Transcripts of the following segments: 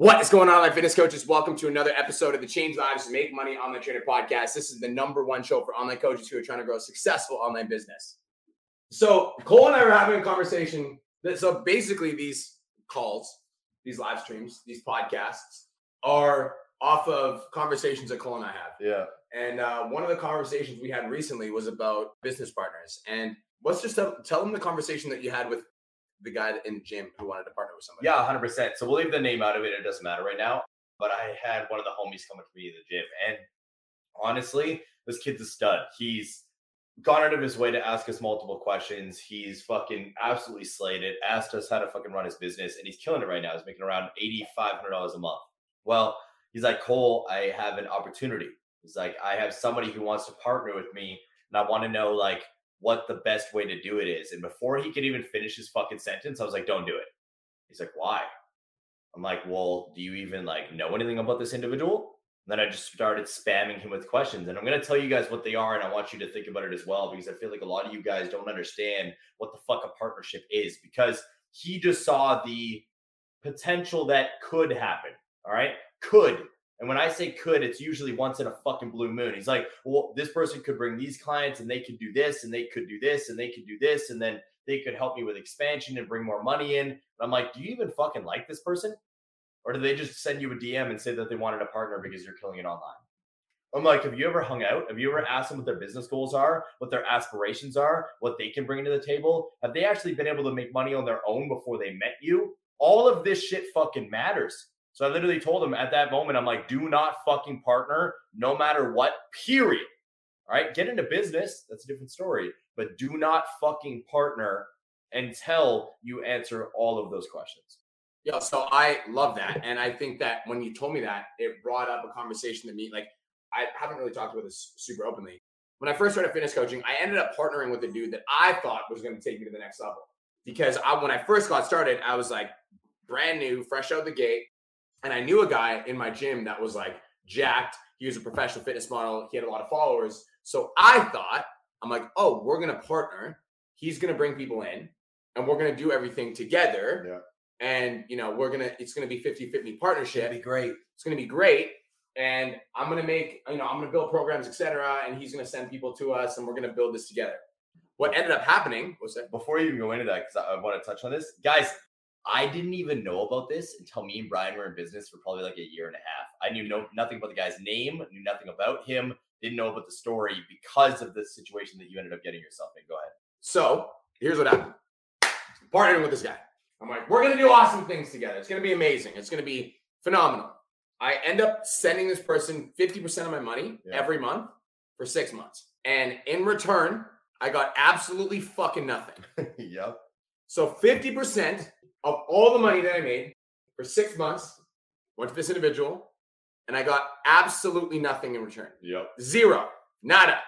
What is going on, my fitness coaches? Welcome to another episode of the Change Lives Make Money Online Trainer Podcast. This is the number one show for online coaches who are trying to grow a successful online business. So Cole and I were having a conversation. That, so basically, these calls, these live streams, these podcasts are off of conversations that Cole and I have. Yeah. And uh, one of the conversations we had recently was about business partners. And let's just tell, tell them the conversation that you had with the guy in the gym who wanted to partner with somebody. Yeah, 100%. So we'll leave the name out of it. It doesn't matter right now. But I had one of the homies come up to me in the gym. And honestly, this kid's a stud. He's gone out of his way to ask us multiple questions. He's fucking absolutely slayed it, asked us how to fucking run his business, and he's killing it right now. He's making around $8,500 a month. Well, he's like, Cole, I have an opportunity. He's like, I have somebody who wants to partner with me, and I want to know, like, what the best way to do it is. And before he could even finish his fucking sentence, I was like, don't do it. He's like, why? I'm like, well, do you even like know anything about this individual? And then I just started spamming him with questions. And I'm going to tell you guys what they are. And I want you to think about it as well, because I feel like a lot of you guys don't understand what the fuck a partnership is because he just saw the potential that could happen. All right. Could. And when I say could, it's usually once in a fucking blue moon. He's like, well, this person could bring these clients and they could do this and they could do this and they could do this. And then they could help me with expansion and bring more money in. And I'm like, do you even fucking like this person? Or do they just send you a DM and say that they wanted a partner because you're killing it online? I'm like, have you ever hung out? Have you ever asked them what their business goals are, what their aspirations are, what they can bring to the table? Have they actually been able to make money on their own before they met you? All of this shit fucking matters. So I literally told him at that moment, I'm like, do not fucking partner no matter what, period. All right. Get into business. That's a different story. But do not fucking partner until you answer all of those questions. Yeah, so I love that. And I think that when you told me that, it brought up a conversation to me. Like, I haven't really talked about this super openly. When I first started fitness coaching, I ended up partnering with a dude that I thought was going to take me to the next level. Because I, when I first got started, I was like brand new, fresh out the gate. And I knew a guy in my gym that was like jacked. He was a professional fitness model. He had a lot of followers. So I thought, I'm like, oh, we're going to partner. He's going to bring people in and we're going to do everything together. Yeah. And, you know, we're going to, it's going to be 50 50 partnership. That'd be great. It's going to be great. And I'm going to make, you know, I'm going to build programs, etc. And he's going to send people to us and we're going to build this together. What ended up happening was that Before you even go into that, because I, I want to touch on this, guys, I didn't even know about this until me and Brian were in business for probably like a year and a half. I knew no nothing about the guy's name, knew nothing about him, didn't know about the story because of the situation that you ended up getting yourself in. Go ahead. So here's what happened. Partnering with this guy. I'm like, we're gonna do awesome things together. It's gonna be amazing. It's gonna be phenomenal. I end up sending this person 50% of my money Yeah. every month for six months. And in return, I got absolutely fucking nothing. yep. So 50% of all the money that I made for six months went to this individual, and I got absolutely nothing in return. Yep. Zero. Nada.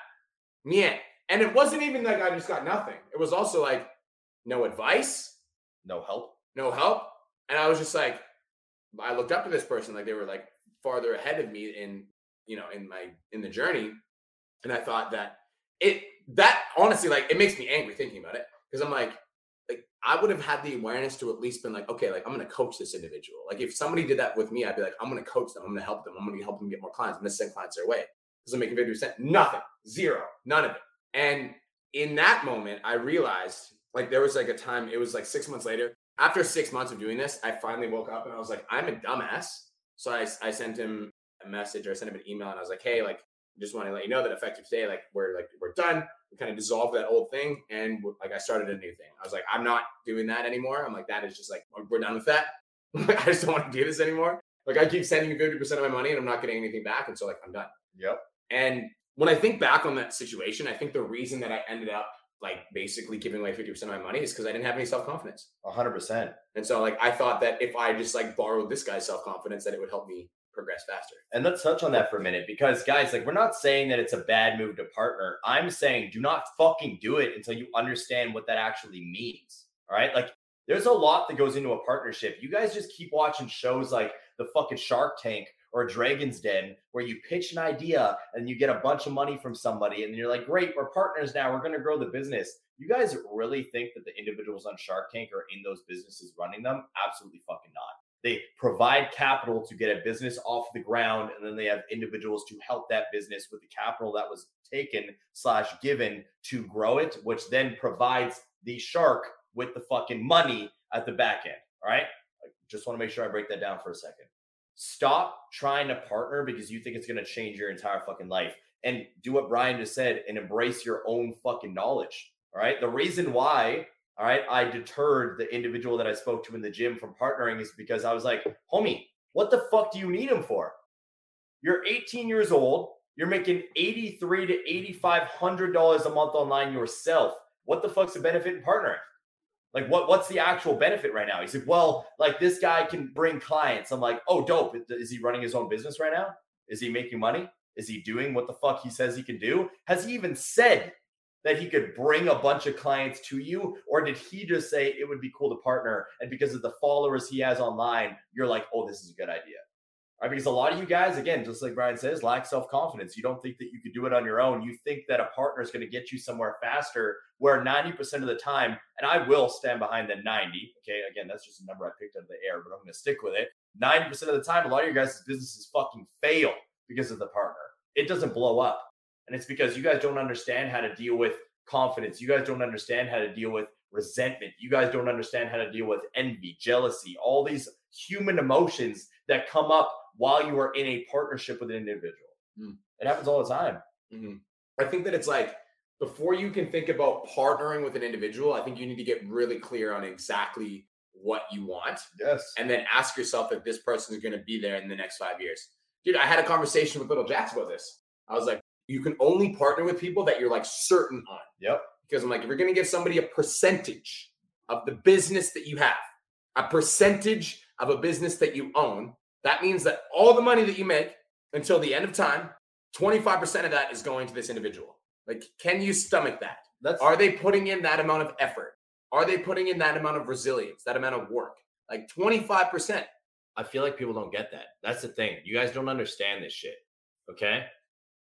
Niet. And it wasn't even like I just got nothing. It was also like no advice, No help. no help. And I was just like, I looked up to this person, like they were like farther ahead of me in, you know, in my in the journey. And I thought that it that honestly, like it makes me angry thinking about it. Because I'm like, like I would have had the awareness to at least been like, okay, like I'm gonna coach this individual. Like if somebody did that with me, I'd be like, I'm gonna coach them, I'm gonna help them, I'm gonna help them get more clients, I'm gonna send clients their way. Does it make a 50%? Nothing. Zero. None of it. And in that moment, I realized like there was like a time, it was like six months later. After six months of doing this, I finally woke up and I was like, I'm a dumbass. So I, I sent him a message or I sent him an email and I was like, hey, like, just want to let you know that effective today, like we're like we're done. Kind of dissolved that old thing and like I started a new thing. I was like, I'm not doing that anymore. I'm like, that is just like we're done with that. I just don't want to do this anymore. Like I keep sending you 50% of my money and I'm not getting anything back. And so like I'm done. Yep. And when I think back on that situation, I think the reason that I ended up like basically giving away 50% of my money is because I didn't have any self-confidence. hundred percent. And so like I thought that if I just like borrowed this guy's self-confidence, that it would help me progress faster. And let's touch on that for a minute because, guys, like, we're not saying that it's a bad move to partner. I'm saying do not fucking do it until you understand what that actually means. All right. Like, there's a lot that goes into a partnership. You guys just keep watching shows like the fucking Shark Tank or Dragon's Den where you pitch an idea and you get a bunch of money from somebody and you're like, great, we're partners now. We're going to grow the business. You guys really think that the individuals on Shark Tank are in those businesses running them? Absolutely fucking not. They provide capital to get a business off the ground, and then they have individuals to help that business with the capital that was taken slash given to grow it, which then provides the shark with the fucking money at the back end. All right. I just want to make sure I break that down for a second. Stop trying to partner because you think it's going to change your entire fucking life and do what Brian just said and embrace your own fucking knowledge. All right. The reason why, all right, I deterred the individual that I spoke to in the gym from partnering is because I was like, homie, what the fuck do you need him for? You're 18 years old. You're making 83 to 8500 dollars a month online yourself. What the fuck's the benefit in partnering? Like, what what's the actual benefit right now? He's like, well, like this guy can bring clients. I'm like, oh, dope. Is he running his own business right now? Is he making money? Is he doing what the fuck he says he can do? Has he even said that he could bring a bunch of clients to you? Or did he just say it would be cool to partner? And because of the followers he has online, you're like, oh, this is a good idea. Right? Because a lot of you guys, again, just like Brian says, lack self confidence. You don't think that you could do it on your own. You think that a partner is going to get you somewhere faster, where 90% of the time, and I will stand behind the 90. Okay. Again, that's just a number I picked out of the air, but I'm going to stick with it. 90% of the time, a lot of your guys' businesses fucking fail because of the partner. It doesn't blow up. And it's because you guys don't understand how to deal with confidence. You guys don't understand how to deal with resentment. You guys don't understand how to deal with envy, jealousy, all these human emotions that come up while you are in a partnership with an individual. Mm. It happens all the time. Mm-hmm. I think that it's like before you can think about partnering with an individual, I think you need to get really clear on exactly what you want. Yes. And then ask yourself if this person is going to be there in the next five years. Dude, I had a conversation with Little Jax about this. I was like, you can only partner with people that you're like certain on. Yep. Because I'm like, if you're going to give somebody a percentage of the business that you have, a percentage of a business that you own, that means that all the money that you make until the end of time, 25% of that is going to this individual. Like, can you stomach that? That's Are they putting in that amount of effort? Are they putting in that amount of resilience, that amount of work? Like 25%. I feel like people don't get that. That's the thing. You guys don't understand this shit. Okay.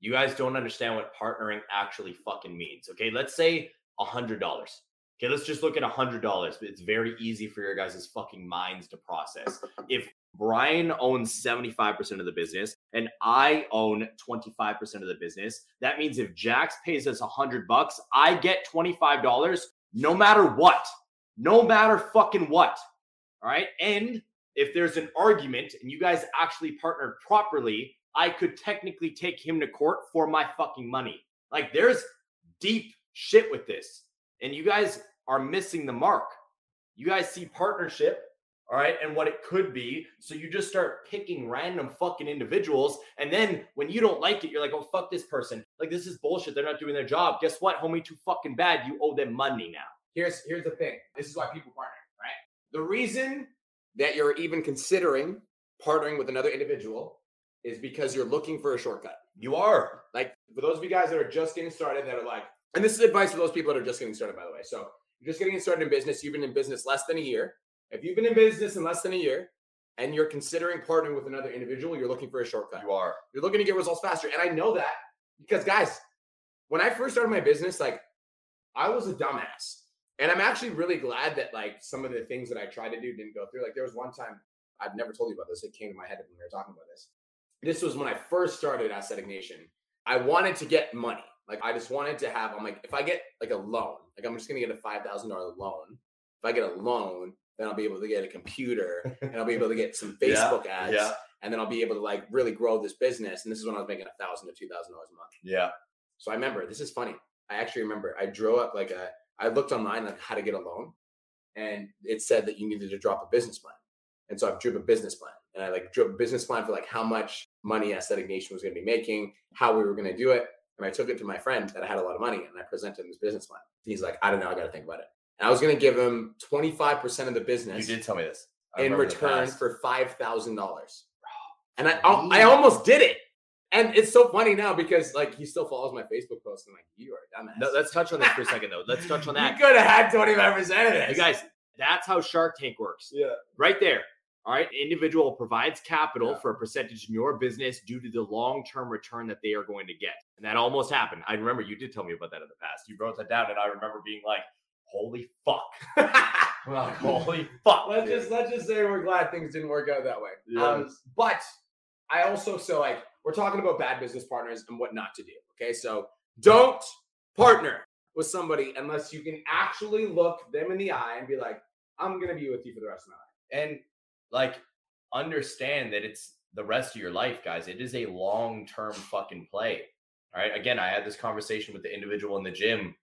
You guys don't understand what partnering actually fucking means. Okay. Let's say a hundred dollars. Okay, let's just look at a hundred dollars. It's very easy for your guys' fucking minds to process. If Brian owns 75% of the business and I own 25% of the business. That means if Jax pays us a 100 bucks, I get $25 no matter what. No matter fucking what. All right? And if there's an argument and you guys actually partnered properly, I could technically take him to court for my fucking money. Like there's deep shit with this. And you guys are missing the mark. You guys see partnership all right, and what it could be. So you just start picking random fucking individuals. And then when you don't like it, you're like, oh, fuck this person. Like, this is bullshit. They're not doing their job. Guess what, homie? Too fucking bad. You owe them money now. Here's here's the thing. This is why people partner, right? The reason that you're even considering partnering with another individual is because you're looking for a shortcut. You are. Like for those of you guys that are just getting started, that are like, and this is advice for those people that are just getting started, by the way. So you're just getting started in business, you've been in business less than a year if you've been in business in less than a year and you're considering partnering with another individual, you're looking for a shortcut. You are. You're looking to get results faster. And I know that because, guys, when I first started my business, like I was a dumbass. And I'm actually really glad that like some of the things that I tried to do didn't go through. Like there was one time I've never told you about this. It came to my head when we were talking about this. This was when I first started Aesthetic Nation. I wanted to get money. Like I just wanted to have. I'm like, if I get like a loan, like I'm just gonna get a five thousand dollar loan. If I get a loan, then I'll be able to get a computer and I'll be able to get some Facebook yeah, ads. Yeah. And then I'll be able to like really grow this business. And this is when I was making a thousand to two thousand dollars a month. Yeah. So I remember this is funny. I actually remember I drew up like a I looked online like how to get a loan and it said that you needed to drop a business plan. And so I drew up a business plan and I like drew a business plan for like how much money Aesthetic Nation was going to be making, how we were going to do it. And I took it to my friend that I had a lot of money and I presented him this business plan. He's like, I don't know, I got to think about it. And I was going to give him 25% of the business. You did tell me this. I in return for $5,000. And I, I, I almost did it. And it's so funny now because like he still follows my Facebook posts and like you are a dumbass. No, let's touch on this for a second though. Let's touch on that. you could have had 25% of this. Hey guys, that's how Shark Tank works. Yeah. Right there. All right. Individual provides capital yeah. for a percentage in your business due to the long term return that they are going to get. And that almost happened. I remember you did tell me about that in the past. You wrote that down, and I remember being like, holy fuck. like, holy fuck. let's dude. just let's just say we're glad things didn't work out that way. Um, but I also so like we're talking about bad business partners and what not to do. Okay, so don't partner with somebody unless you can actually look them in the eye and be like, "I'm gonna be with you for the rest of my life." and like understand that it's the rest of your life guys. It is a long-term fucking play all right? Again i had this conversation with the individual in the gym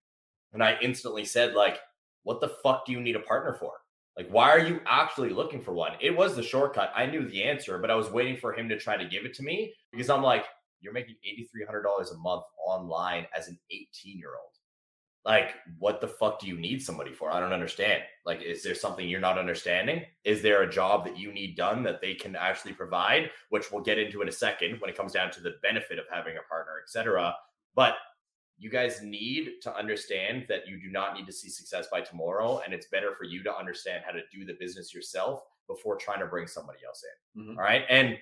and i instantly said like what the fuck do you need a partner for? Like why are you actually looking for one? It was the shortcut. I knew the answer but i was waiting for him to try to give it to me because i'm like you're making $8300 a month online as an 18 year old like what the fuck do you need somebody for? I don't understand. Like is there something you're not understanding? Is there a job that you need done that they can actually provide which we'll get into in a second when it comes down to the benefit of having a partner etc but you guys need to understand that you do not need to see success by tomorrow and it's better for you to understand how to do the business yourself before trying to bring somebody else in. Mhm. all right? And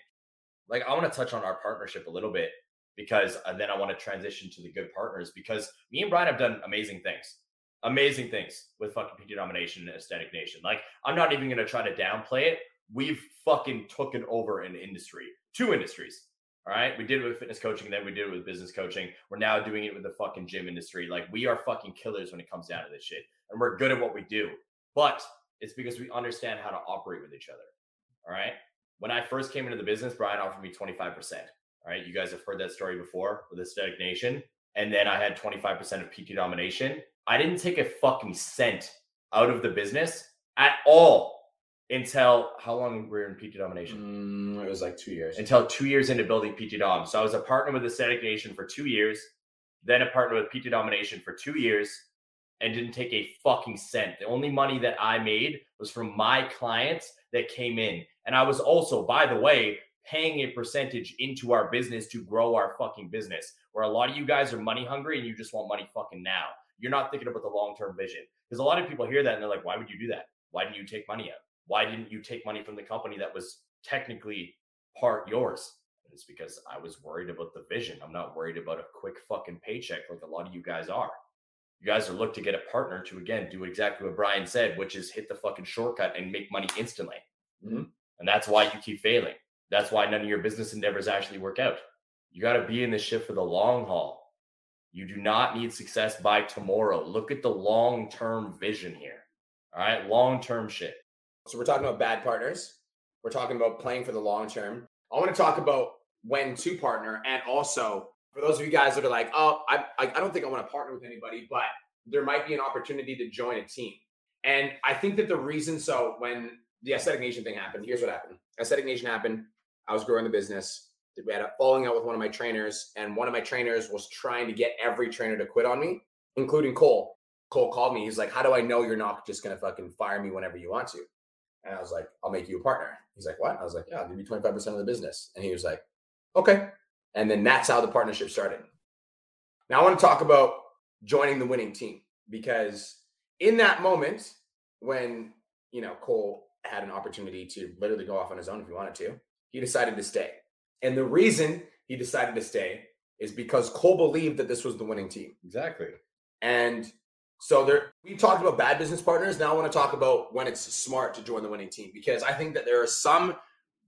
like i want to touch on our partnership a little bit because and then I want to transition to the good partners because me and Brian have done amazing things. Amazing things with fucking PT domination and aesthetic nation. Like, I'm not even gonna try to downplay it. We've fucking taken over an industry, two industries. All right. We did it with fitness coaching, then we did it with business coaching. We're now doing it with the fucking gym industry. Like, we are fucking killers when it comes down to this shit. And we're good at what we do. But it's because we understand how to operate with each other. All right. When I first came into the business, Brian offered me 25%. All right. You guys have heard that story before with Aesthetic Nation. And then I had 25% of PT domination. I didn't take a fucking cent out of the business at all until how long were we in PT domination? Mm, it was like two years. Until two years into building PT Dom. So I was a partner with Aesthetic Nation for two years, then a partner with PT Domination for two years, and didn't take a fucking cent. The only money that I made was from my clients that came in. And I was also, by the way, paying a percentage into our business to grow our fucking business. Where a lot of you guys are money hungry and you just want money fucking now. You're not thinking about the long term vision. Because a lot of people hear that and they're like, why would you do that? Why didn't you take money out? Why didn't you take money from the company that was technically part yours? And it's because I was worried about the vision. I'm not worried about a quick fucking paycheck like a lot of you guys are. You guys are looking to get a partner to again do exactly what Brian said, which is hit the fucking shortcut and make money instantly. Mhm. And that's why you keep failing. That's why none of your business endeavors actually work out. You got to be in this shit for the long haul. You do not need success by tomorrow. Look at the long term vision here. All right, long term shit. So we're talking about bad partners. We're talking about playing for the long term. I want to talk about when to partner, and also for those of you guys that are like, oh, I, I, don't think I want to partner with anybody, but there might be an opportunity to join a team. And I think that the reason, so when the Aesthetic Nation thing happened, here's what happened. Aesthetic Nation happened. I was growing the business. We had a falling out with one of my trainers, and one of my trainers was trying to get every trainer to quit on me, including Cole. Cole called me. He's like, How do I know you're not just going to fucking fire me whenever you want to? And I was like, I'll make you a partner. He's like, What? I was like, Yeah, I'll give you 25% of the business. And he was like, Okay. And then that's how the partnership started. Now I want to talk about joining the winning team because in that moment when, you know, Cole had an opportunity to literally go off on his own if he wanted to, he decided to stay. And the reason he decided to stay is because Cole believed that this was the winning team. Exactly. And so there we talked about bad business partners. Now I want to talk about when it's smart to join the winning team because I think that there are some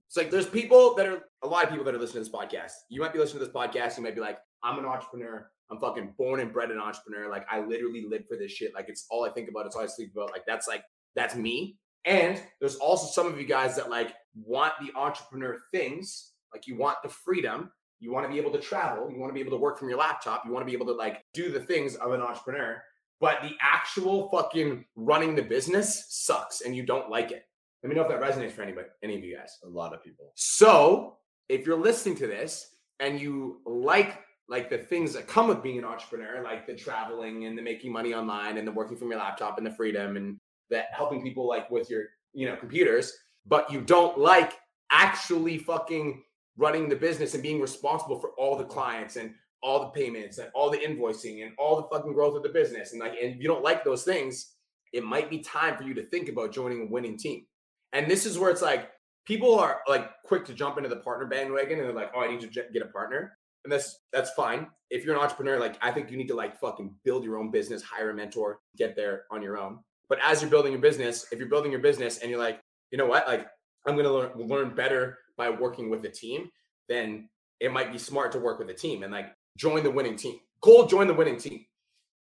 it's like there's people that are a lot of people that are listening to this podcast. You might be listening to this podcast, you might be like, I'm an entrepreneur. I'm fucking born and bred an entrepreneur. Like I literally live for this shit. Like it's all I think about, it's all I sleep about. Like that's like that's me. And there's also some of you guys that like want the entrepreneur things, like you want the freedom, you want to be able to travel, you want to be able to work from your laptop, you want to be able to like do the things of an entrepreneur, but the actual fucking running the business sucks and you don't like it. Let me know if that resonates for anybody, any of you guys. A lot of people. So, if you're listening to this and you like like the things that come with being an entrepreneur, like the traveling and the making money online and the working from your laptop and the freedom and the helping people like with your, you know, computers, but you don't like actually fucking running the business and being responsible for all the clients and all the payments and all the invoicing and all the fucking growth of the business and like and you don't like those things, it might be time for you to think about joining a winning team. And this is where it's like people are like quick to jump into the partner bandwagon and they're like, oh, I need to get a partner. and that's that's fine. If you're an entrepreneur, like I think you need to like fucking build your own business, hire a mentor, get there on your own. But as you're building your business, if you're building your business and you're like, you know what, like I'm gonna learn learn better by working with a team, then it might be smart to work with a team and like join the winning team. Cole joined the winning team.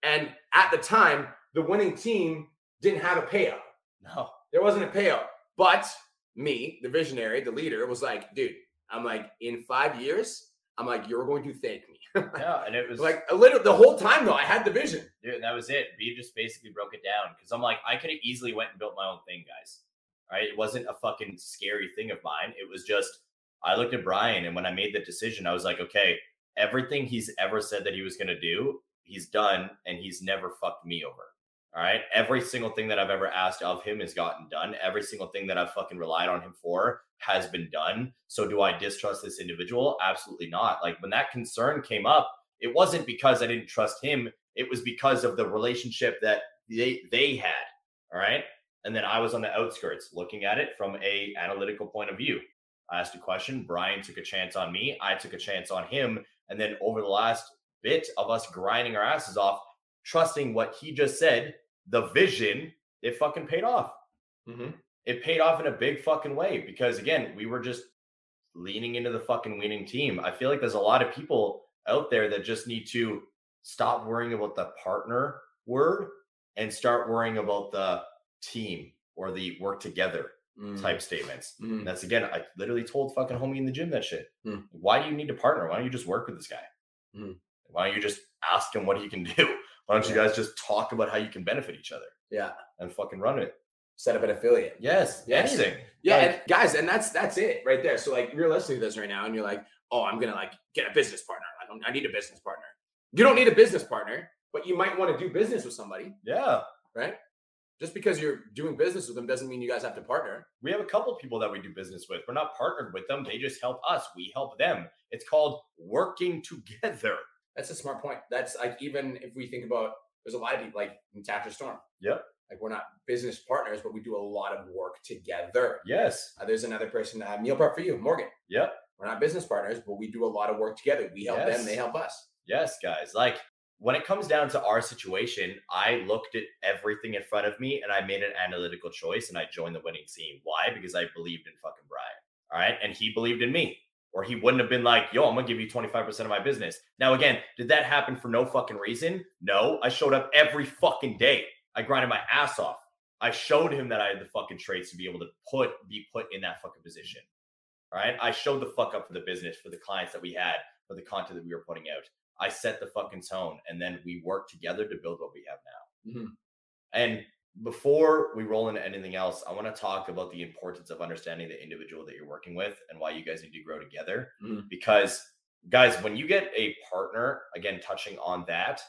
And at the time, the winning team didn't have a payout. No. There wasn't a payout. But me, the visionary, the leader, was like, dude, I'm like, in five years, I'm like, you're going to thank me. Yeah, and it was like a little the whole time though, I had the vision. Dude, and that was it. We just basically broke it down because I'm like, I could have easily went and built my own thing, guys. Right? It wasn't a fucking scary thing of mine. It was just I looked at Brian, and when I made the decision, I was like, okay, everything he's ever said that he was gonna do, he's done, and he's never fucked me over. All right. Every single thing that I've ever asked of him has gotten done. Every single thing that I've fucking relied on him for has been done. So do I distrust this individual? Absolutely not. Like when that concern came up, it wasn't because I didn't trust him. It was because of the relationship that they they had. All right. And then I was on the outskirts looking at it from a analytical point of view. I asked a question. Brian took a chance on me. I took a chance on him. And then over the last bit of us grinding our asses off, trusting what he just said, the vision, it fucking paid off. Mm-hmm. It paid off in a big fucking way because again, we were just leaning into the fucking winning team. I feel like there's a lot of people out there that just need to stop worrying about the partner word and start worrying about the team or the work together type statements. Mm. That's again, I literally told fucking homie in the gym that shit. Mm. Why do you need to partner? Why don't you just work with this guy? Mm. Why don't you just ask him what he can do? Why don't you guys just talk about how you can benefit each other Yeah. and fucking run it? Set up an affiliate. Yes, Yes. anything. Yeah, Like- and guys, and that's that's it right there. So like you're listening to this right now, and you're like, oh, I'm gonna like get a business partner. I'm- I need a business partner. You don't need a business partner, but you might want to do business with somebody, Yeah. right? Just because you're doing business with them doesn't mean you guys have to partner. We have a couple people that we do business with. We're not partnered with them. They just help us. We help them. It's called working together. That's a smart point. That's like even if we think about there's a lot of people like Natasha Storm. Yep. Like we're not business partners, but we do a lot of work together. Yes. Uh, there's another person, uh, meal prep for you, Morgan. Yep. We're not business partners, but we do a lot of work together. We help them, they help us. Yes, guys. Like when it comes down to our situation, I looked at everything in front of me and I made an analytical choice and I joined the winning team. Why? Because I believed in fucking Brian. All right. And he believed in me. Or he wouldn't have been like, yo, I'm gonna give you 25% of my business. Now, again, did that happen for no fucking reason? No. I showed up every fucking day. I grinded my ass off. I showed him that I had the fucking traits to be able to put be put in that fucking position. All right. I showed the fuck up for the business, for the clients that we had, for the content that we were putting out. I set the fucking tone and then we worked together to build what we have now. Mhm. And before we roll into anything else, I want to talk about the importance of understanding the individual that you're working with and why you guys need to grow together. Mhm. Because, guys, when you get a partner, again, touching on that,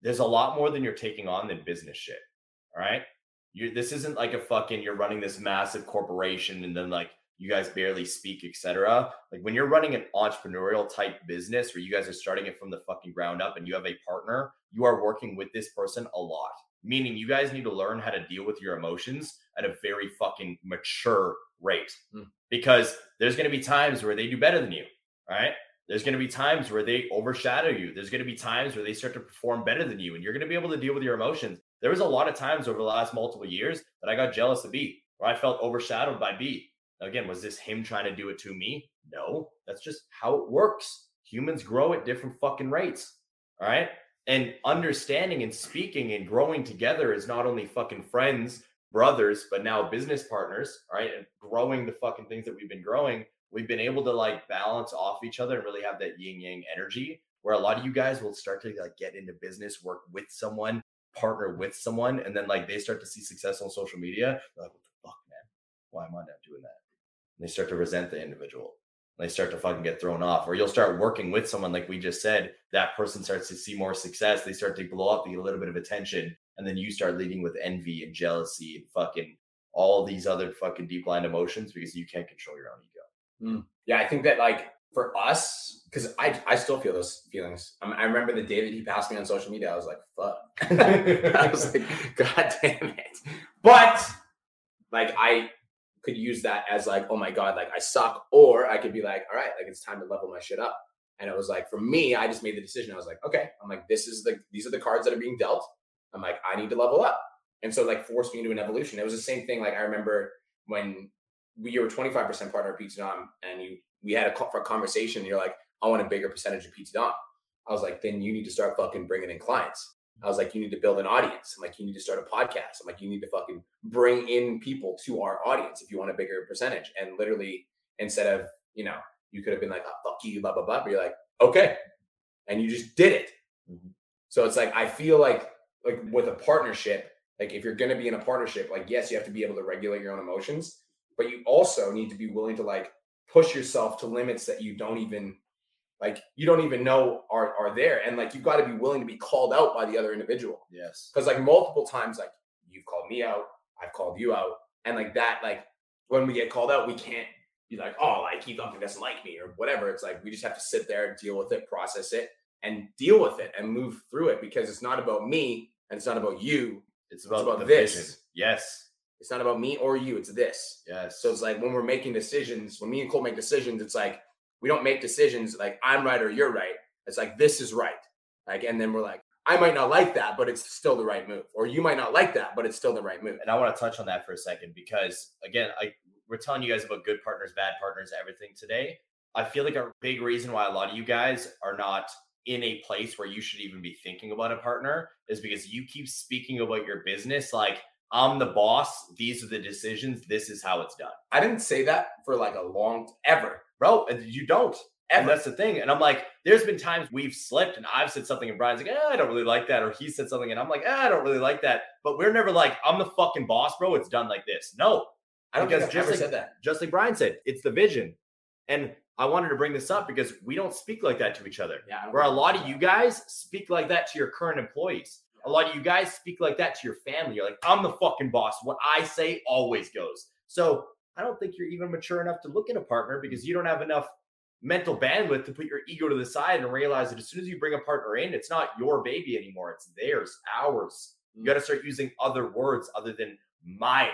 there's a lot more than you're taking on than business shit. All right. You this isn't like a fucking you're running this massive corporation and then like you guys barely speak, etc. Like when you're running an entrepreneurial type business where you guys are starting it from the fucking ground up and you have a partner, you are working with this person a lot. Meaning you guys need to learn how to deal with your emotions at a very fucking mature rate. Mm. Because there's gonna be times where they do better than you. right? There's going to be times where they overshadow you. There's going to be times where they start to perform better than you, and you're going to be able to deal with your emotions. There was a lot of times over the last multiple years that I got jealous of B, where I felt overshadowed by B. Again, was this him trying to do it to me? No, that's just how it works. Humans grow at different fucking rates. All right. And understanding and speaking and growing together is not only fucking friends, brothers, but now business partners. right? And growing the fucking things that we've been growing we've been able to like balance off each other and really have that yin yang energy where a lot of you guys will start to like get into business, work with someone, partner with someone, and then like they start to see success on social media. They're like, what the fuck, man? Why am I not doing that? And they start to resent the individual. They start to fucking get thrown off. Or you'll start working with someone, like we just said, that person starts to see more success. They start to blow up, they get a little bit of attention. And then you start leading with envy and jealousy and fucking all these other fucking deep line emotions because you can't control your own ego. Hmm. Yeah, I think that like for us, because I I still feel those feelings. I, mean, I remember the day that he passed me on social media. I was like, fuck. I was like, God damn it. But like I could use that as like, oh my god, like I suck, or I could be like, all right, like it's time to level my shit up. And it was like for me, I just made the decision. I was like, okay, I'm like, this is the these are the cards that are being dealt. I'm like, I need to level up. And so like forced me into an evolution. It was the same thing. Like I remember when we were 25% partner of PT Dom and you we had a, a conversation you're like, I want a bigger percentage of PT Dom. I was like, then you need to start fucking bringing in clients. I was like, you need to build an audience. I'm like, you need to start a podcast. I'm like, you need to fucking bring in people to our audience if you want a bigger percentage. And literally, instead of, you know, you could have been like, oh, fuck you, blah, blah, blah. But you're like, okay. And you just did it. Mhm. So it's like, I feel like, like with a partnership, like if you're going to be in a partnership, like, yes, you have to be able to regulate your own emotions, but you also need to be willing to like push yourself to limits that you don't even like you don't even know are are there and like you've got to be willing to be called out by the other individual Yes. because like multiple times like you've called me out i've called you out and like that like when we get called out we can't be like oh like he fucking doesn't like me or whatever it's like we just have to sit there and deal with it process it and deal with it and move through it because it's not about me and it's not about you It's about, about the this. vision. Yes. it's not about me or you it's this Yes. so it's like when we're making decisions, when me and Cole make decisions, it's like we don't make decisions like I'm right or you're right. It's like this is right. Like, and then we're like, I might not like that, but it's still the right move. Or you might not like that, but it's still the right move. and I want to touch on that for a second because again, I we're telling you guys about good partners, bad partners, everything today. I feel like a big reason why a lot of you guys are not in a place where you should even be thinking about a partner is because you keep speaking about your business like I'm the boss. These are the decisions. This is how it's done, I didn't say that for like a long ever. bro. And you don't. And that's the thing. And I'm like, there's been times we've slipped and I've said something and Brian's like, eh, I don't really like that. Or he said something and I'm like, eh, I don't really like that. But we're never like, I'm the fucking boss, bro. It's done like this. No, I don't Because think I've just ever like- said that. just like Brian said, it's the vision. And I wanted to bring this up because we don't speak like that to each other. Yeah. Where a lot of you guys speak like that to your current employees. A lot of you guys speak like that to your family. You're like, I'm the fucking boss. What I say always goes. So I don't think you're even mature enough to look at a partner because you don't have enough mental bandwidth to put your ego to the side and realize that as soon as you bring a partner in, it's not your baby anymore. It's theirs, ours. You got to start using other words other than mine.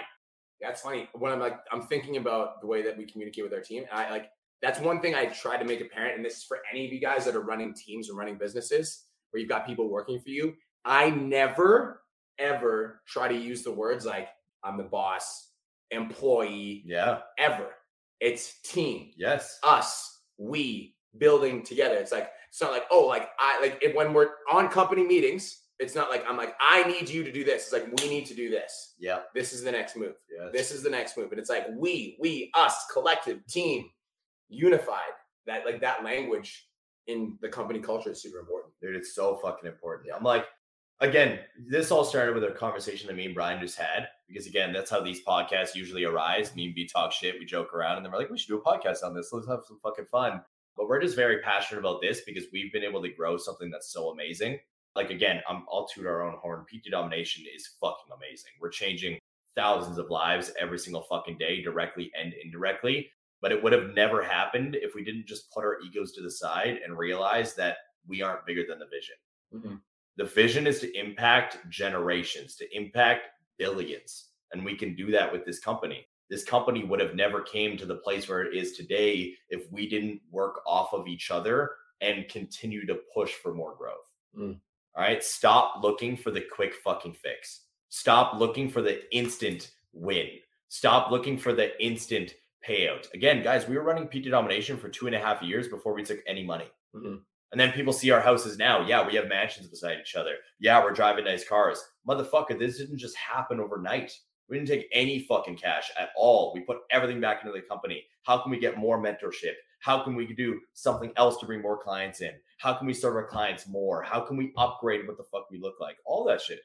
That's funny. When I'm like, I'm thinking about the way that we communicate with our team, I like that's one thing I try to make apparent. And this is for any of you guys that are running teams or running businesses where you've got people working for you. I never ever try to use the words like I'm the boss, employee, Yeah. ever. It's team, Yes. us, we building together. It's like it's not like oh like I like it, when we're on company meetings. It's not like I'm like I need you to do this. It's like we need to do this. Yeah. This is the next move Yes. this is the next move and it's like we we us collective team unified that like that language in the company culture is super important Dude, it's so fucking important. I'm like, again, this all started with a conversation that me and Brian just had. Because again, that's how these podcasts usually arise. Me and B talk shit, we joke around, and then we're like, we should do a podcast on this. Let's have some fucking fun. But we're just very passionate about this because we've been able to grow something that's so amazing. Like again, I'm I'll toot our own horn. PT Domination is fucking amazing. We're changing thousands of lives every single fucking day, directly and indirectly. But it would have never happened if we didn't just put our egos to the side and realize that we aren't bigger than the vision. Mhm. The vision is to impact generations, to impact billions. And we can do that with this company. This company would have never came to the place where it is today if we didn't work off of each other and continue to push for more growth. Mm. All right. Stop looking for the quick fucking fix. Stop looking for the instant win. Stop looking for the instant payout. Again, guys, we were running PT Domination for two and a half years before we took any money. Mhm. And then people see our houses now. Yeah, we have mansions beside each other. Yeah, we're driving nice cars. Motherfucker, this didn't just happen overnight. We didn't take any fucking cash at all. We put everything back into the company. How can we get more mentorship? How can we do something else to bring more clients in? How can we serve our clients more? How can we upgrade what the fuck we look like? All that shit,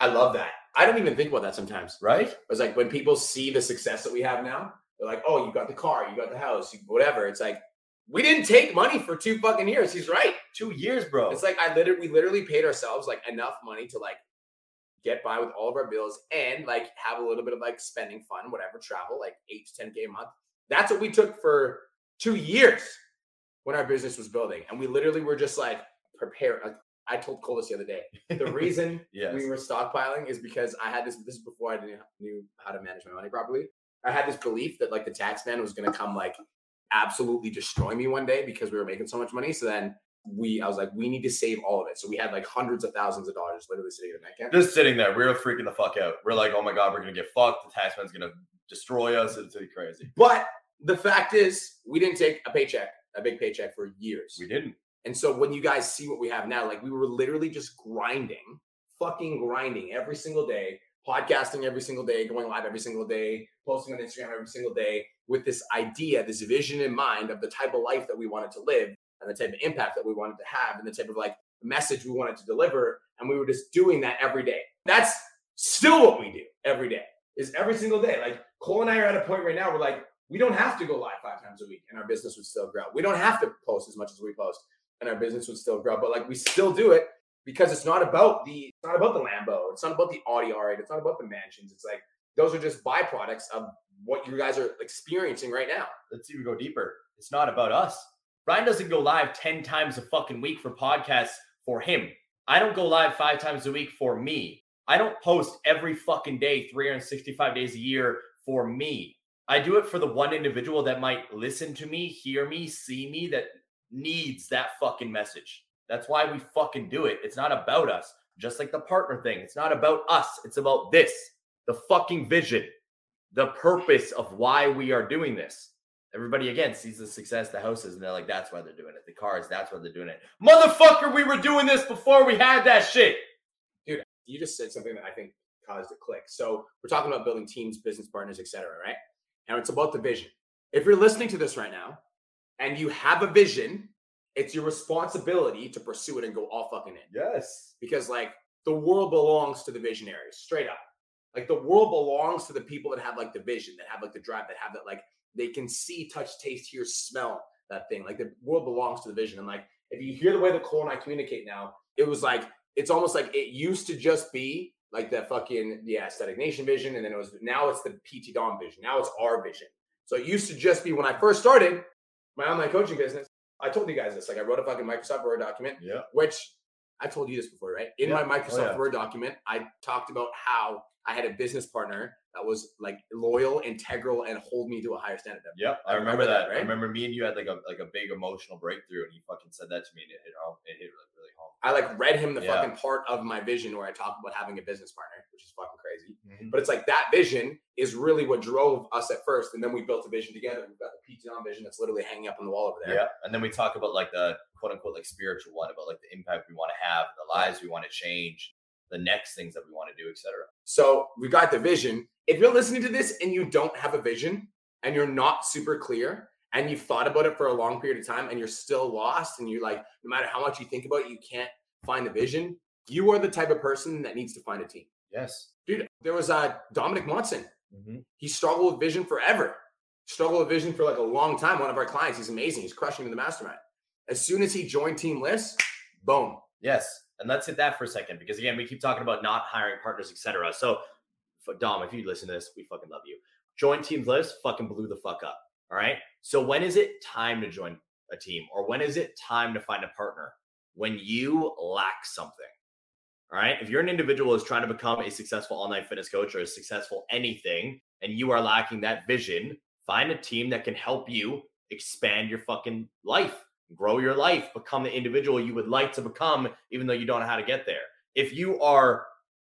i love that i don't even think about that sometimes right? it's like when people see the success that we have now they're like oh you got the car you got the house whatever it's like we didn't take money for two fucking years he's right Two years, bro. It's like I literally we literally paid ourselves like enough money to like get by with all of our bills and like have a little bit of like spending fun, whatever, travel, like eight to ten K a month. That's what we took for two years when our business was building. And we literally were just like prepare. I told Cole this the other day. The reason yes. we were stockpiling is because I had this this is before I didn't knew how to manage my money properly. I had this belief that like the tax man was gonna come like absolutely destroy me one day because we were making so much money. So then we, I was like, we need to save all of it. So we had like hundreds of thousands of dollars literally sitting in the bank account. Just sitting there, we were freaking the fuck out. We're like, oh my god, we're gonna get fucked. The taxman's gonna destroy us. It's crazy. But the fact is, we didn't take a paycheck, a big paycheck for years. We didn't. And so when you guys see what we have now, like we were literally just grinding, fucking grinding every single day, podcasting every single day, going live every single day, posting on Instagram every single day with this idea, this vision in mind of the type of life that we wanted to live and the type of impact that we wanted to have and the type of like message we wanted to deliver. And we were just doing that every day. That's still what we do every day, is every single day. Like Cole and I are at a point right now where like we don't have to go live five times a week and our business would still grow. We don't have to post as much as we post and our business would still grow. But like we still do it because it's not about the it's not about the Lambo, it's not about the Audi R8, it's not about the mansions. It's like those are just byproducts of what you guys are experiencing right now. Let's even go deeper. It's not about us. Brian doesn't go live 10 times a fucking week for podcasts for him. I don't go live five times a week for me. I don't post every fucking day, 365 days a year for me. I do it for the one individual that might listen to me, hear me, see me, that needs that fucking message. That's why we fucking do it. It's not about us, just like the partner thing. It's not about us. It's about this the fucking vision, the purpose of why we are doing this. Everybody again sees the success, the houses, and they're like, that's why they're doing it. The cars, that's why they're doing it. Motherfucker, we were doing this before we had that shit. Dude, you just said something that I think caused a click. So we're talking about building teams, business partners, etc. right? And it's about the vision. If you're listening to this right now and you have a vision, it's your responsibility to pursue it and go all fucking in. Yes. Because like the world belongs to the visionaries, straight up. Like the world belongs to the people that have like the vision, that have like the drive, that have that like they can see, touch, taste, hear, smell that thing. Like the world belongs to the vision. And like if you hear the way the Cole and I communicate now, it was like it's almost like it used to just be like the fucking the aesthetic nation vision, and then it was now it's the PT Dom vision. Now it's our vision. So it used to just be when I first started my online coaching business. I told you guys this. Like I wrote a fucking Microsoft Word document, Yeah. which I told you this before, right? In Yeah. my Oh, Microsoft yeah. Word document, I talked about how I had a business partner that was like loyal, integral, and hold me to a higher standard. Yep, I I remember, remember that. that, I remember me and you had like a like a big emotional breakthrough, and you fucking said that to me, and it hit home. It hit like really home. I like read him the Yeah. fucking part of my vision where I talk about having a business partner, which is fucking crazy. Mm-hmm. But it's like that vision is really what drove us at first, and then we built a vision together. We've got the PT Dom vision that's literally hanging up on the wall over there. Yeah, and then we talk about like the quote unquote like spiritual one about like the impact we want to have, the lives we want to change, the next things that we want to do, etc. So we got the vision. If you're listening to this and you don't have a vision and you're not super clear and you've thought about it for a long period of time and you're still lost and you're like, no matter how much you think about it, you can't find the vision, you are the type of person that needs to find a team. Yes. Dude, there was uh, Dominic Monson. Mm-hmm. He struggled with vision forever. Struggled with vision for like a long time. One of our clients, he's amazing. He's crushing in the mastermind. As soon as he joined Team List, boom. Yes, and let's hit that for a second because again, we keep talking about not hiring partners, etc. So, Dom, if you listen to this, we fucking love you. Join Teams List, fucking blew the fuck up. All right. So when is it time to join a team, or when is it time to find a partner? When you lack something. All right. If you're an individual who's trying to become a successful online fitness coach or a successful anything, and you are lacking that vision, find a team that can help you expand your fucking life, grow your life, become the individual you would like to become, even though you don't know how to get there. If you are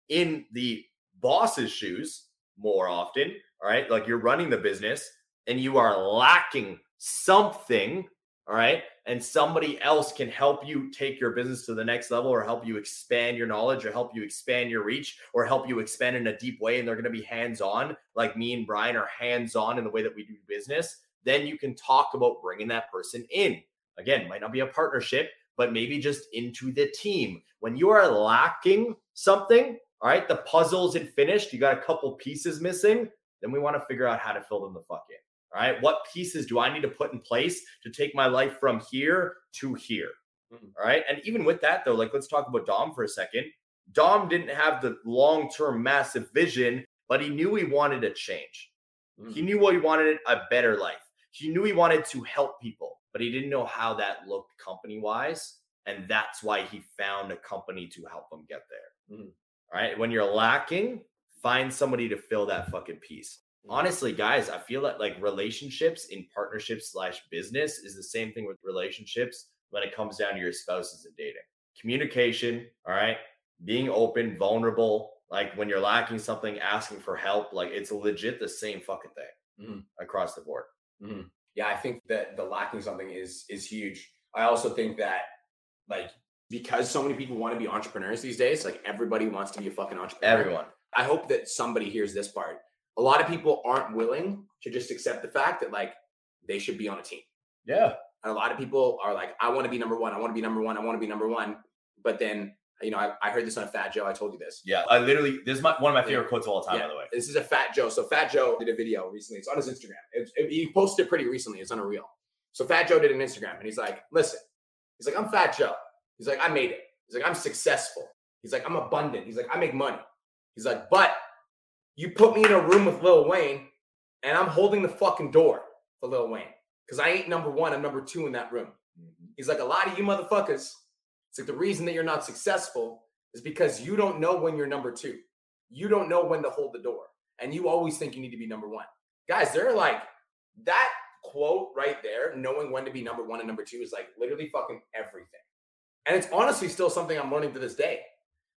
in the boss's shoes more often, all right, like you're running the business and you are lacking something, all right, and somebody else can help you take your business to the next level or help you expand your knowledge or help you expand your reach or help you expand in a deep way and they're going to be hands on like me and Brian are hands on in the way that we do business then you can talk about bringing that person in again might not be a partnership but maybe just into the team when you are lacking something all right the puzzle isn't finished you got a couple pieces missing then we want to figure out how to fill them the fuck in all right. What pieces do I need to put in place to take my life from here to here? Mhm. All right. And even with that, though, like let's talk about Dom for a second. Dom didn't have the long term massive vision, but he knew he wanted a change. He knew what he wanted a better life. He knew he wanted to help people, but he didn't know how that looked company wise. And that's why he found a company to help him get there. Mm. All right. When you're lacking, find somebody to fill that fucking piece. Mm. honestly, guys, I feel that like relationships in partnerships slash business is the same thing with relationships when it comes down to your spouses and dating. Communication, all right, being open, vulnerable, like when you're lacking something, asking for help, like it's legit the same fucking thing Mhm. across the board. Mm. Yeah, I think that the lacking something is is huge. I also think that like because so many people want to be entrepreneurs these days, like everybody wants to be a fucking entrepreneur. Everyone. I hope that somebody hears this part. A lot of people aren't willing to just accept the fact that like they should be on a team. Yeah. And a lot of people are like, I want to be number one. I want to be number one. I want to be number one. But then, you know, I, I heard this on Fat Joe. I told you this. Yeah. I literally, this is my, one of my favorite Yeah. quotes of all time, Yeah. by the way. This is a Fat Joe. So Fat Joe did a video recently. It's on his Instagram. It's, it, he posted it pretty recently. It's on a reel. So Fat Joe did an Instagram, and he's like, "Listen, he's like, I'm Fat Joe. He's like, I made it. He's like, I'm successful. He's like, I'm abundant. He's like, I make money. He's like, but you put me in a room with Lil Wayne, and I'm holding the fucking door for Lil Wayne because I ain't number one. I'm number two in that room. Mm-hmm. He's like, a lot of you motherfuckers. It's like the reason that you're not successful is because you don't know when you're number two. You don't know when to hold the door, and you always think you need to be number one. Guys, they're like that quote right there, knowing when to be number one and number two is like literally fucking everything. And it's honestly still something I'm learning to this day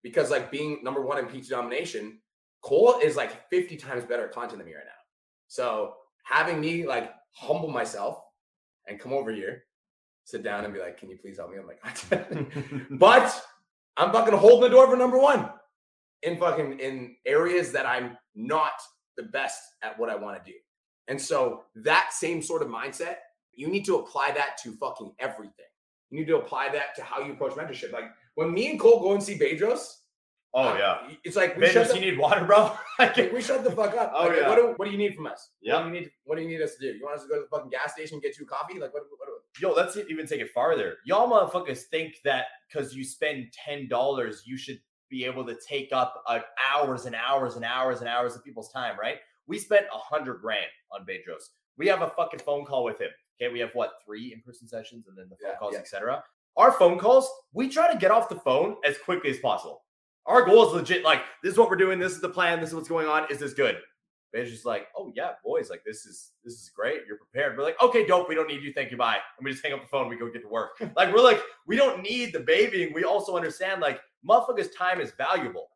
because like being number one in PT domination, Cole is like 50 times better at content than me right now. So having me like humble myself and come over here, sit down and be like, can you please help me? I'm like, but I'm fucking holding the door for number one in fucking in areas that I'm not the best at what I want to do. And so that same sort of mindset, you need to apply that to fucking everything. You need to apply that to how you approach mentorship. Like when me and Cole go and see Bedros, oh, uh, yeah. it's like we Bedros, the, you need water, bro? like, we shut the fuck up. Oh, Like, yeah. What do, what do you need from us? Yeah. What do you need? What do you need us to do? You want us to go to the fucking gas station and get you a coffee? Like what? what, what Yo, let's even take it farther. Y'all motherfuckers think that because you spend ten dollars, you should be able to take up uh, hours and hours and hours and hours of people's time, right? We spent a hundred grand on Bedros. We have a fucking phone call with him. Okay, we have what three in-person sessions and then the phone Yeah, calls, yeah. etc. Our phone calls, we try to get off the phone as quickly as possible. Our goal is legit. Like, this is what we're doing. This is the plan. This is what's going on. Is this good? Bedros just like, oh yeah, boys, like this is this is great. You're prepared. We're like, okay, dope. We don't need you. Thank you. Bye. And we just hang up the phone. We go get to work. like we're like, we don't need the babying. We also understand like motherfuckers' time is valuable.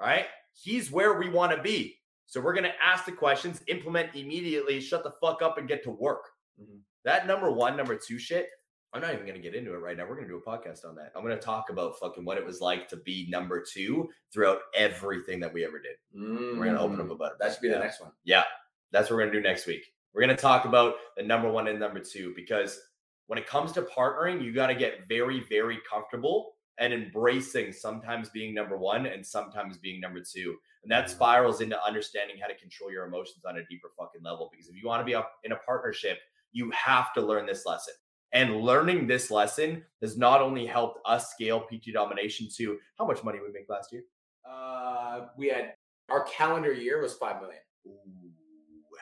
Right? He's where we want to be. So we're gonna ask the questions, implement immediately, shut the fuck up, and get to work. Mhm. That number one, number two shit. I'm not even gonna get into it right now. We're gonna do a podcast on that. I'm gonna talk about fucking what it was like to be number two throughout everything that we ever did. We're gonna open up about it. That should be the next one. Yeah, that's what we're gonna do next week. We're gonna talk about the number one and number two because when it comes to partnering, you got to get very, very comfortable and embracing sometimes being number one and sometimes being number two. And that Mhm. spirals into understanding how to control your emotions on a deeper fucking level. Because if you want to be up in a partnership, you have to learn this lesson. And learning this lesson has not only helped us scale PT domination to how much money we make last year. Uh, we had our calendar year was five million. Ooh,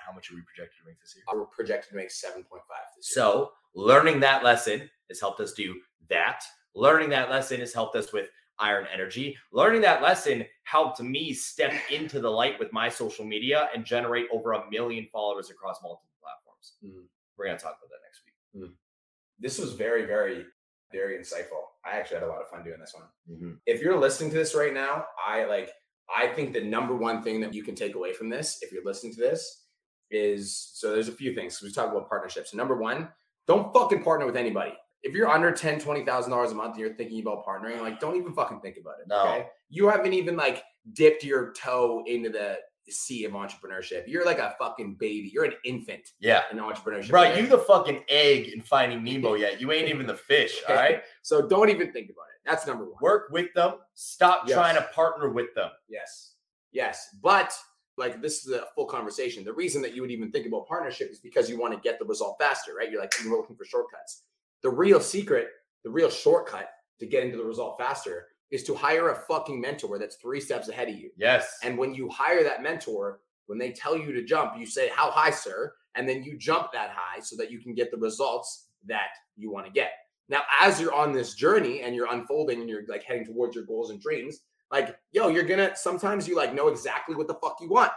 how much are we projected to make this year? We're projected to make seven point five this year. So, learning that lesson has helped us do that. Learning that lesson has helped us with iron energy. Learning that lesson helped me step into the light with my social media and generate over a million followers across multiple platforms. Mm. We're going to talk about that next week. This was very, very, very insightful. I actually had a lot of fun doing this one. Mm-hmm. If you're listening to this right now, I like. I think the number one thing that you can take away from this, if you're listening to this, is so there's a few things. We talk about partnerships. Number one, don't fucking partner with anybody. If you're under ten, twenty thousand dollars a month and you're thinking about partnering, like don't even fucking think about it. No. Okay. You haven't even like dipped your toe into the sea of entrepreneurship. You're like a fucking baby. You're an infant Yeah. in entrepreneurship. Bro, okay? you the fucking egg in finding Nemo yet. You ain't even the fish. All right. So don't even think about it. That's number one. Work with them. Stop Yes. trying to partner with them. Yes. Yes. But like this is a full conversation. The reason that you would even think about partnership is because you want to get the result faster, right? You're like, you're looking for shortcuts. The real secret, the real shortcut to get into the result faster is to hire a fucking mentor that's three steps ahead of you. Yes. And when you hire that mentor, when they tell you to jump, you say, How high, sir? And then you jump that high so that you can get the results that you want to get. Now, as you're on this journey and you're unfolding and you're like heading towards your goals and dreams, like, yo, you're gonna sometimes you like know exactly what the fuck you want.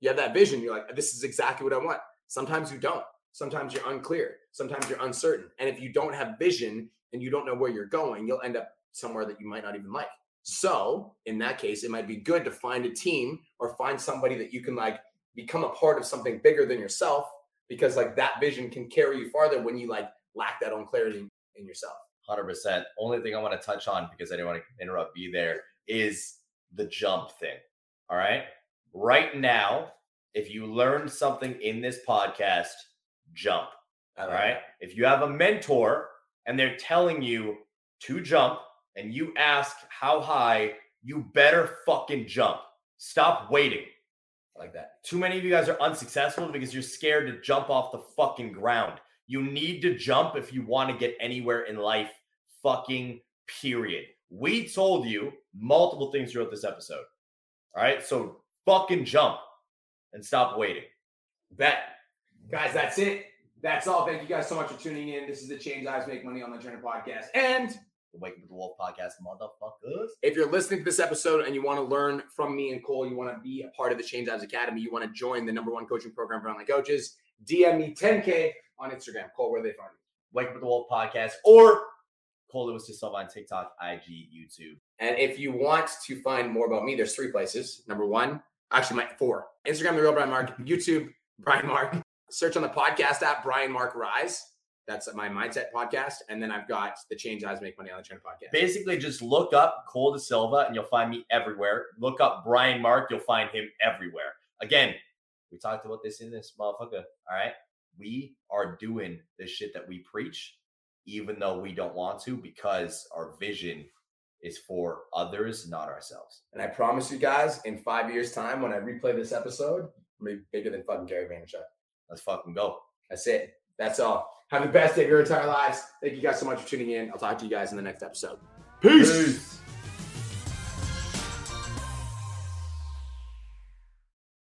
You have that vision. You're like, this is exactly what I want. Sometimes you don't. Sometimes you're unclear. Sometimes you're uncertain. And if you don't have vision and you don't know where you're going, you'll end up somewhere that you might not even like. So in that case, it might be good to find a team or find somebody that you can like become a part of something bigger than yourself because like that vision can carry you farther when you like lack that own clarity in yourself. 100%. Only thing I want to touch on because I didn't want to interrupt you there is the jump thing. All right. Right now, if you learned something in this podcast, jump. All right. If you have a mentor and they're telling you to jump and you ask how high, you better fucking jump. Stop waiting. like that. Too many of you guys are unsuccessful because you're scared to jump off the fucking ground. You need to jump if you want to get anywhere in life. Fucking period. We told you multiple things throughout this episode. All right. So fucking jump and stop waiting. Bet. Guys, that's it. That's all. Thank you guys so much for tuning in. This is the Change Lives Make Money on the Journey podcast. And The Wake Up with the Wolf podcast, motherfuckers. if you're listening to this episode and you want to learn from me and Cole, you want to be a part of the Change Lives Academy, you want to join the number one coaching program for online coaches, DM me 10K on Instagram. Cole, where they find you? Wake Up with the Wolf podcast or Cole Lewis to Silva on TikTok, IG, YouTube. And if you want to find more about me, there's three places. Number one, actually, my four Instagram, The Real Brian Mark, YouTube, Brian Mark. Search on the podcast app, Brian Mark Rise. That's my mindset podcast. And then I've got the Change Lives Make Money on the Trend podcast. Basically, just look up Cole De Silva and you'll find me everywhere. Look up Brian Mark, you'll find him everywhere. Again, we talked about this in this motherfucker. All right. We are doing the shit that we preach, even though we don't want to, because our vision is for others, not ourselves. And I promise you guys, in five years' time, when I replay this episode, I'm gonna be bigger than fucking Gary Vaynerchuk. Let's fucking go. That's it. That's all. Have the best day of your entire lives. Thank you guys so much for tuning in. I'll talk to you guys in the next episode. Peace. Peace.